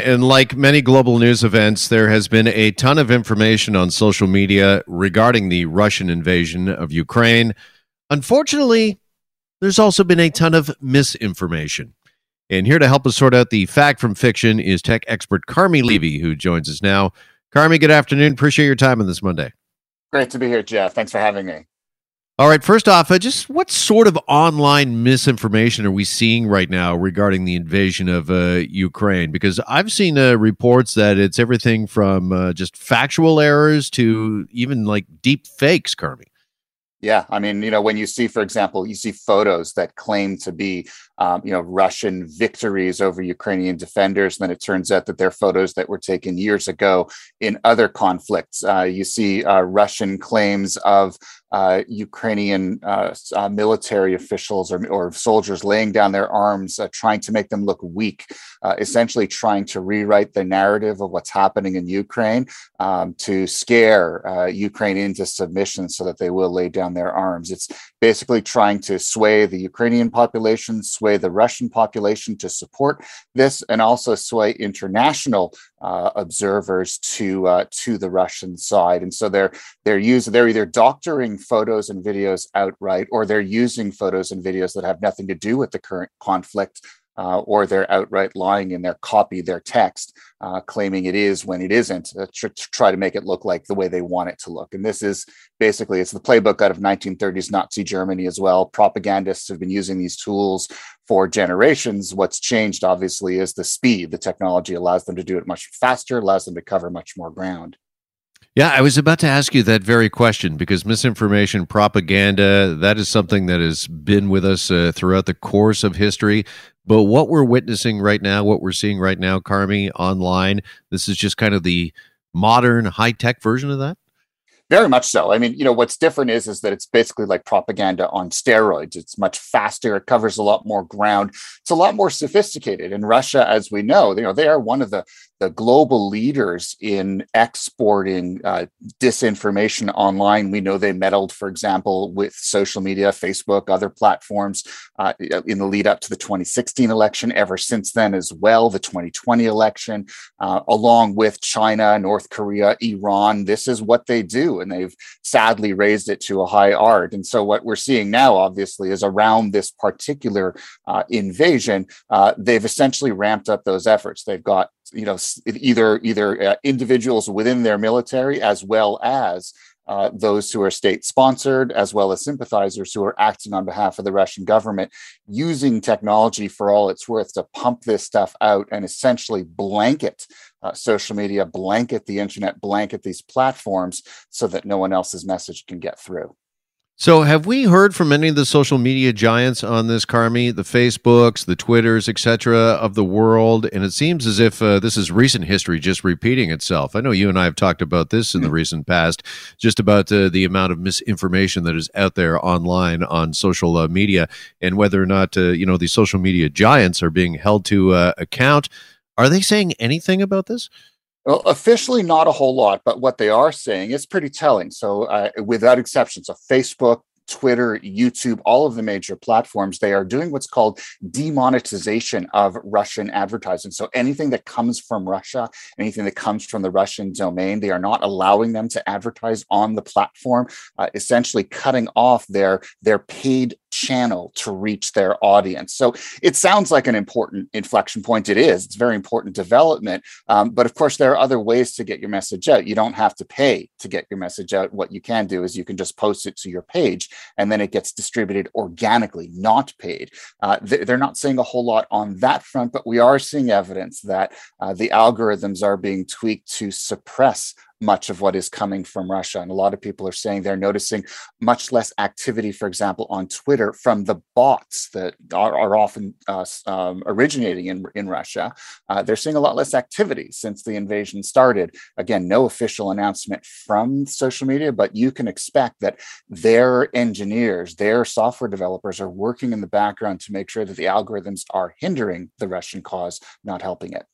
And like many global news events, there has been a ton of information on social media regarding the Russian invasion of Ukraine. Unfortunately, there's also been a ton of misinformation. And here to help us sort out the fact from fiction is tech expert Carmi Levy, who joins us now. Carmi, good afternoon. Appreciate your time on this Monday. Great to be here, Jeff. Thanks for having me. All right. First off, uh, just what sort of online misinformation are we seeing right now regarding the invasion of uh, Ukraine? Because I've seen uh, reports that it's everything from uh, just factual errors to even like deep fakes, Carmi. Yeah, I mean, you know, when you see, for example, you see photos that claim to be, um, you know, Russian victories over Ukrainian defenders, and then it turns out that they're photos that were taken years ago in other conflicts. Uh, you see uh, Russian claims of uh, Ukrainian uh, uh, military officials or, or, soldiers laying down their arms, uh, trying to make them look weak, essentially trying to rewrite the narrative of what's happening in Ukraine um, to scare Ukraine into submission so that they will lay down their arms. It's basically trying to sway the Ukrainian population, sway the Russian population to support this, and also sway international uh, observers to uh, to the Russian side, and so they're they're using they're either doctoring photos and videos outright, or they're using photos and videos that have nothing to do with the current conflict uh, or they're outright lying in their copy, their text, uh, claiming it is when it isn't, uh, to, to, try to make it look like the way they want it to look. And this is basically it's the playbook out of 1930s Nazi Germany as well. Propagandists have been using these tools for generations. What's changed, obviously, is the speed. The technology allows them to do it much faster, allows them to cover much more ground. Yeah, I was about to ask you that very question because misinformation, propaganda, that is something that has been with us uh, throughout the course of history. But what we're witnessing right now, what we're seeing right now, Carmi, online, this is just kind of the modern high tech version of that? Very much so. I mean, you know, what's different is is that it's basically like propaganda on steroids. It's much faster. It covers a lot more ground. It's a lot more sophisticated. In Russia, as we know, you know, they are one of the the global leaders in exporting uh, disinformation online. We know they meddled, for example, with social media, Facebook, other platforms uh, in the lead up to the 2016 election. Ever since then, as well, the 2020 election, uh, along with China, North Korea, Iran. This is what they do, and they've sadly raised it to a high art. And so, what we're seeing now, obviously, is around this particular uh, invasion, uh, they've essentially ramped up those efforts. They've got you know either either uh, individuals within their military as well as uh, those who are state sponsored, as well as sympathizers who are acting on behalf of the Russian government, using technology for all it's worth to pump this stuff out and essentially blanket uh, social media, blanket the internet, blanket these platforms so that no one else's message can get through. So, have we heard from any of the social media giants on this, Carmi, the Facebooks, the Twitters, etc., of the world? And it seems as if uh, this is recent history just repeating itself. I know you and I have talked about this in the mm-hmm. recent past, just about uh, the amount of misinformation that is out there online on social uh, media, and whether or not uh, you know these social media giants are being held to uh, account. Are they saying anything about this? Well, officially, not a whole lot, but what they are saying is pretty telling. So, uh, without exception, so Facebook, Twitter, YouTube, all of the major platforms, they are doing what's called demonetization of Russian advertising. So anything that comes from Russia, anything that comes from the Russian domain, they are not allowing them to advertise on the platform, uh, essentially cutting off their, their paid channel to reach their audience. So it sounds like an important inflection point. It is. It's very important development. Um, but of course, there are other ways to get your message out. You don't have to pay to get your message out. What you can do is you can just post it to your page and then it gets distributed organically, not paid. Uh, they're not saying a whole lot on that front, but we are seeing evidence that uh, the algorithms are being tweaked to suppress much of what is coming from Russia. And a lot of people are saying they're noticing much less activity, for example, on Twitter from the bots that are, are often uh, um, originating in, in Russia. Uh, they're seeing a lot less activity since the invasion started. Again, no official announcement from social media, but you can expect that their engineers, their software developers are working in the background to make sure that the algorithms are hindering the Russian cause, not helping it.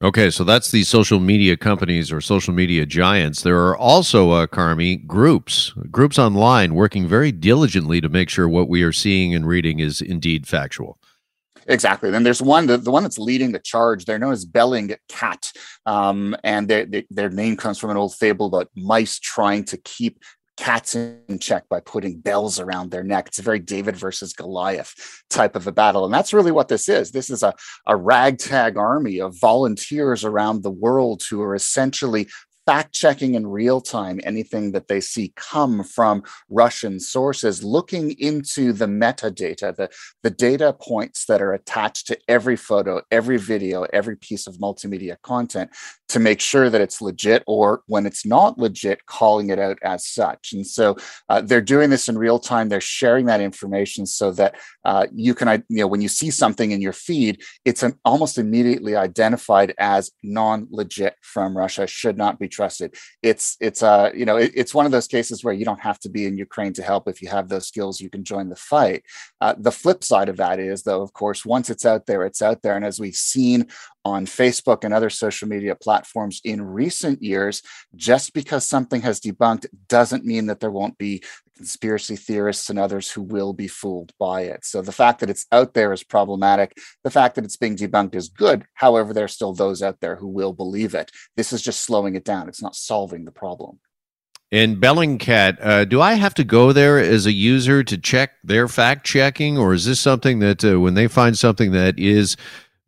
Okay, so that's the social media companies or social media giants. There are also, uh, Carmi, groups, groups online working very diligently to make sure what we are seeing and reading is indeed factual. Exactly. Then there's one, the, the one that's leading the charge. They're known as Bellingcat. Um, and they, they, their name comes from an old fable about mice trying to keep cats in check by putting bells around their neck. It's a very David versus Goliath type of a battle. And that's really what this is. This is a, a ragtag army of volunteers around the world who are essentially fact checking in real time anything that they see come from Russian sources, looking into the metadata, the, the data points that are attached to every photo, every video, every piece of multimedia content to make sure that it's legit, or when it's not legit, calling it out as such. And so uh, they're doing this in real time. They're sharing that information so that uh, you can, you know, when you see something in your feed, it's an, almost immediately identified as non-legit from Russia, should not be trusted. It's it's uh you know it, it's one of those cases where you don't have to be in Ukraine to help. If you have those skills, you can join the fight. Uh, the flip side of that is, though, of course, once it's out there, it's out there, and as we've seen on Facebook and other social media platforms in recent years, just because something has debunked doesn't mean that there won't be conspiracy theorists and others who will be fooled by it. So the fact that it's out there is problematic. The fact that it's being debunked is good. However, there are still those out there who will believe it. This is just slowing it down, it's not solving the problem. In Bellingcat, uh, do I have to go there as a user to check their fact checking, or is this something that uh, when they find something that is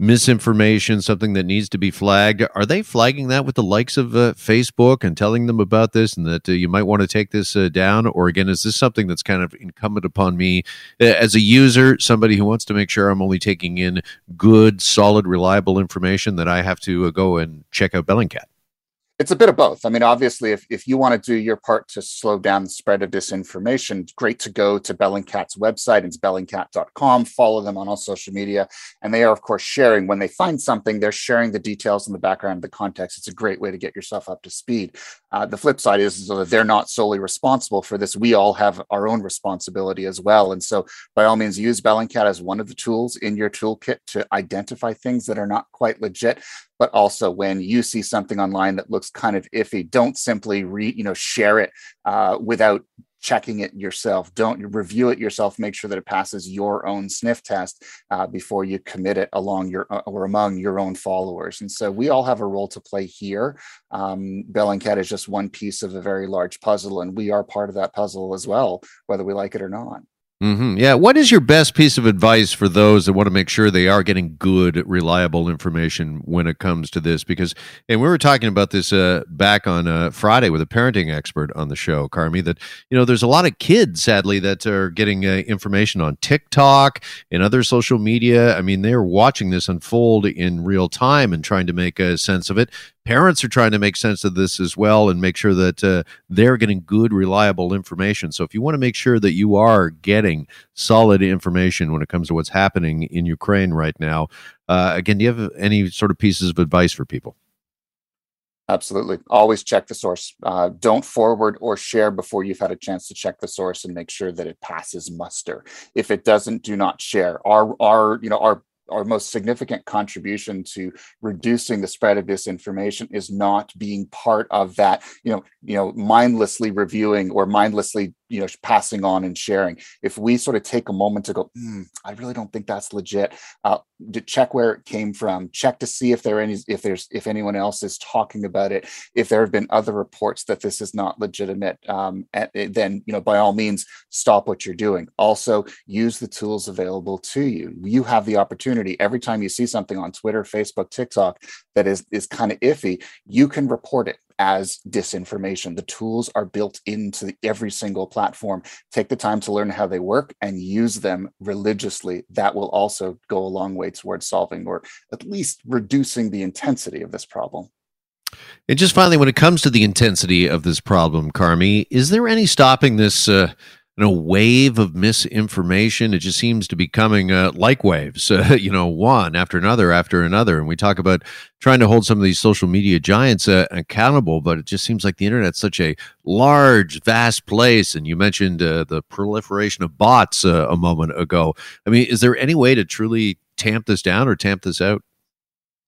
misinformation, something that needs to be flagged. Are they flagging that with the likes of uh, Facebook and telling them about this and that uh, you might want to take this uh, down? Or again, is this something that's kind of incumbent upon me as a user, somebody who wants to make sure I'm only taking in good, solid, reliable information that I have to uh, go and check out Bellingcat? It's a bit of both. I mean, obviously, if, if you want to do your part to slow down the spread of disinformation, great to go to Bellingcat's website. It's bellingcat.com. Follow them on all social media. And they are, of course, sharing. When they find something, they're sharing the details in the background, the context. It's a great way to get yourself up to speed. Uh, the flip side is, is that they're not solely responsible for this. We all have our own responsibility as well. And so, by all means, use Bellingcat as one of the tools in your toolkit to identify things that are not quite legit but also when you see something online that looks kind of iffy. Don't simply re you know share it uh, without checking it yourself. Don't review it yourself. Make sure that it passes your own sniff test uh, before you commit it along your uh, or among your own followers. And so we all have a role to play here. Um, bellingcat is just one piece of a very large puzzle and we are part of that puzzle as well whether we like it or not Mm-hmm. Yeah. What is your best piece of advice for those that want to make sure they are getting good, reliable information when it comes to this? Because, and we were talking about this uh, back on uh, Friday with a parenting expert on the show, Carmi, that, you know, there's a lot of kids, sadly, that are getting uh, information on TikTok and other social media. I mean, they're watching this unfold in real time and trying to make a sense of it parents are trying to make sense of this as well and make sure that uh, they're getting good, reliable information. So if you want to make sure that you are getting solid information when it comes to what's happening in Ukraine right now, uh, again, do you have any sort of pieces of advice for people? Absolutely. Always check the source. Uh, don't forward or share before you've had a chance to check the source and make sure that it passes muster. If it doesn't, do not share. Our our you know our our most significant contribution to reducing the spread of disinformation is not being part of that you know you know mindlessly reviewing or mindlessly you know passing on and sharing. If we sort of take a moment to go mm, i really don't think that's legit uh, to check where it came from check to see if there any if there's if anyone else is talking about it if there have been other reports that this is not legitimate um, and then you know by all means stop what you're doing. Also use the tools available to you. You have the opportunity. Every time you see something on twitter facebook tiktok that is is kind of iffy you can report it as disinformation. The tools are built into the, every single platform. Take the time to learn how they work and use them religiously. That will also go a long way towards solving or at least reducing the intensity of this problem. And just finally, when it comes to the intensity of this problem, Carmi, is there any stopping this uh, you know wave of misinformation it just seems to be coming uh, like waves uh, you know one after another after another. And we talk about trying to hold some of these social media giants uh, accountable but it just seems like the internet's such a large vast place. And you mentioned uh, the proliferation of bots uh, a moment ago. I mean is there any way to truly tamp this down or tamp this out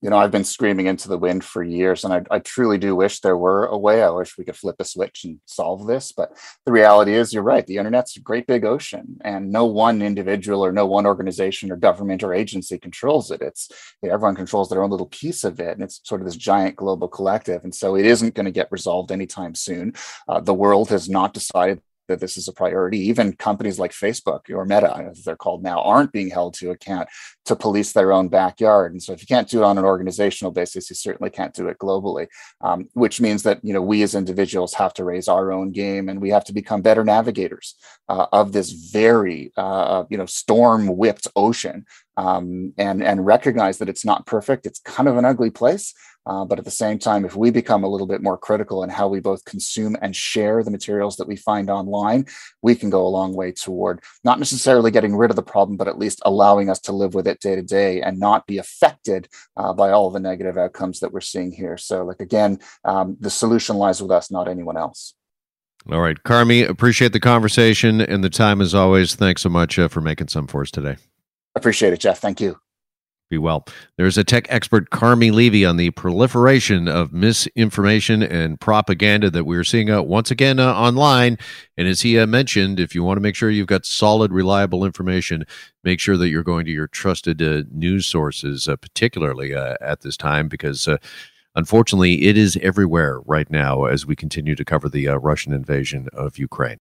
you know, I've been screaming into the wind for years, and I, I, truly do wish there were a way. I wish we could flip a switch and solve this. But the reality is, you're right. The internet's a great big ocean, and no one individual or no one organization or government or agency controls it. It's you know, everyone controls their own little piece of it, and it's sort of this giant global collective. And so it isn't going to get resolved anytime soon. Uh, the world has not decided that this is a priority. Even companies like Facebook or Meta, as they're called now, aren't being held to account to police their own backyard. And so, if you can't do it on an organizational basis, you certainly can't do it globally. Um, which means that you know we as individuals have to raise our own game, and we have to become better navigators uh, of this very uh, you know storm whipped ocean, um, and and recognize that it's not perfect. It's kind of an ugly place. Uh, but at the same time, if we become a little bit more critical in how we both consume and share the materials that we find online, we can go a long way toward not necessarily getting rid of the problem, but at least allowing us to live with it day to day and not be affected uh, by all the negative outcomes that we're seeing here. So, like again, um, the solution lies with us, not anyone else. All right, Carmi, appreciate the conversation and the time as always. Thanks so much uh, for making some for us today. Appreciate it, Jeff. Thank you be well. There's a tech expert, Carmi Levy, on the proliferation of misinformation and propaganda that we're seeing uh, once again uh, online. And as he uh, mentioned, if you want to make sure you've got solid, reliable information, make sure that you're going to your trusted uh, news sources, uh, particularly uh, at this time, because unfortunately, it is everywhere right now as we continue to cover the Russian invasion of Ukraine.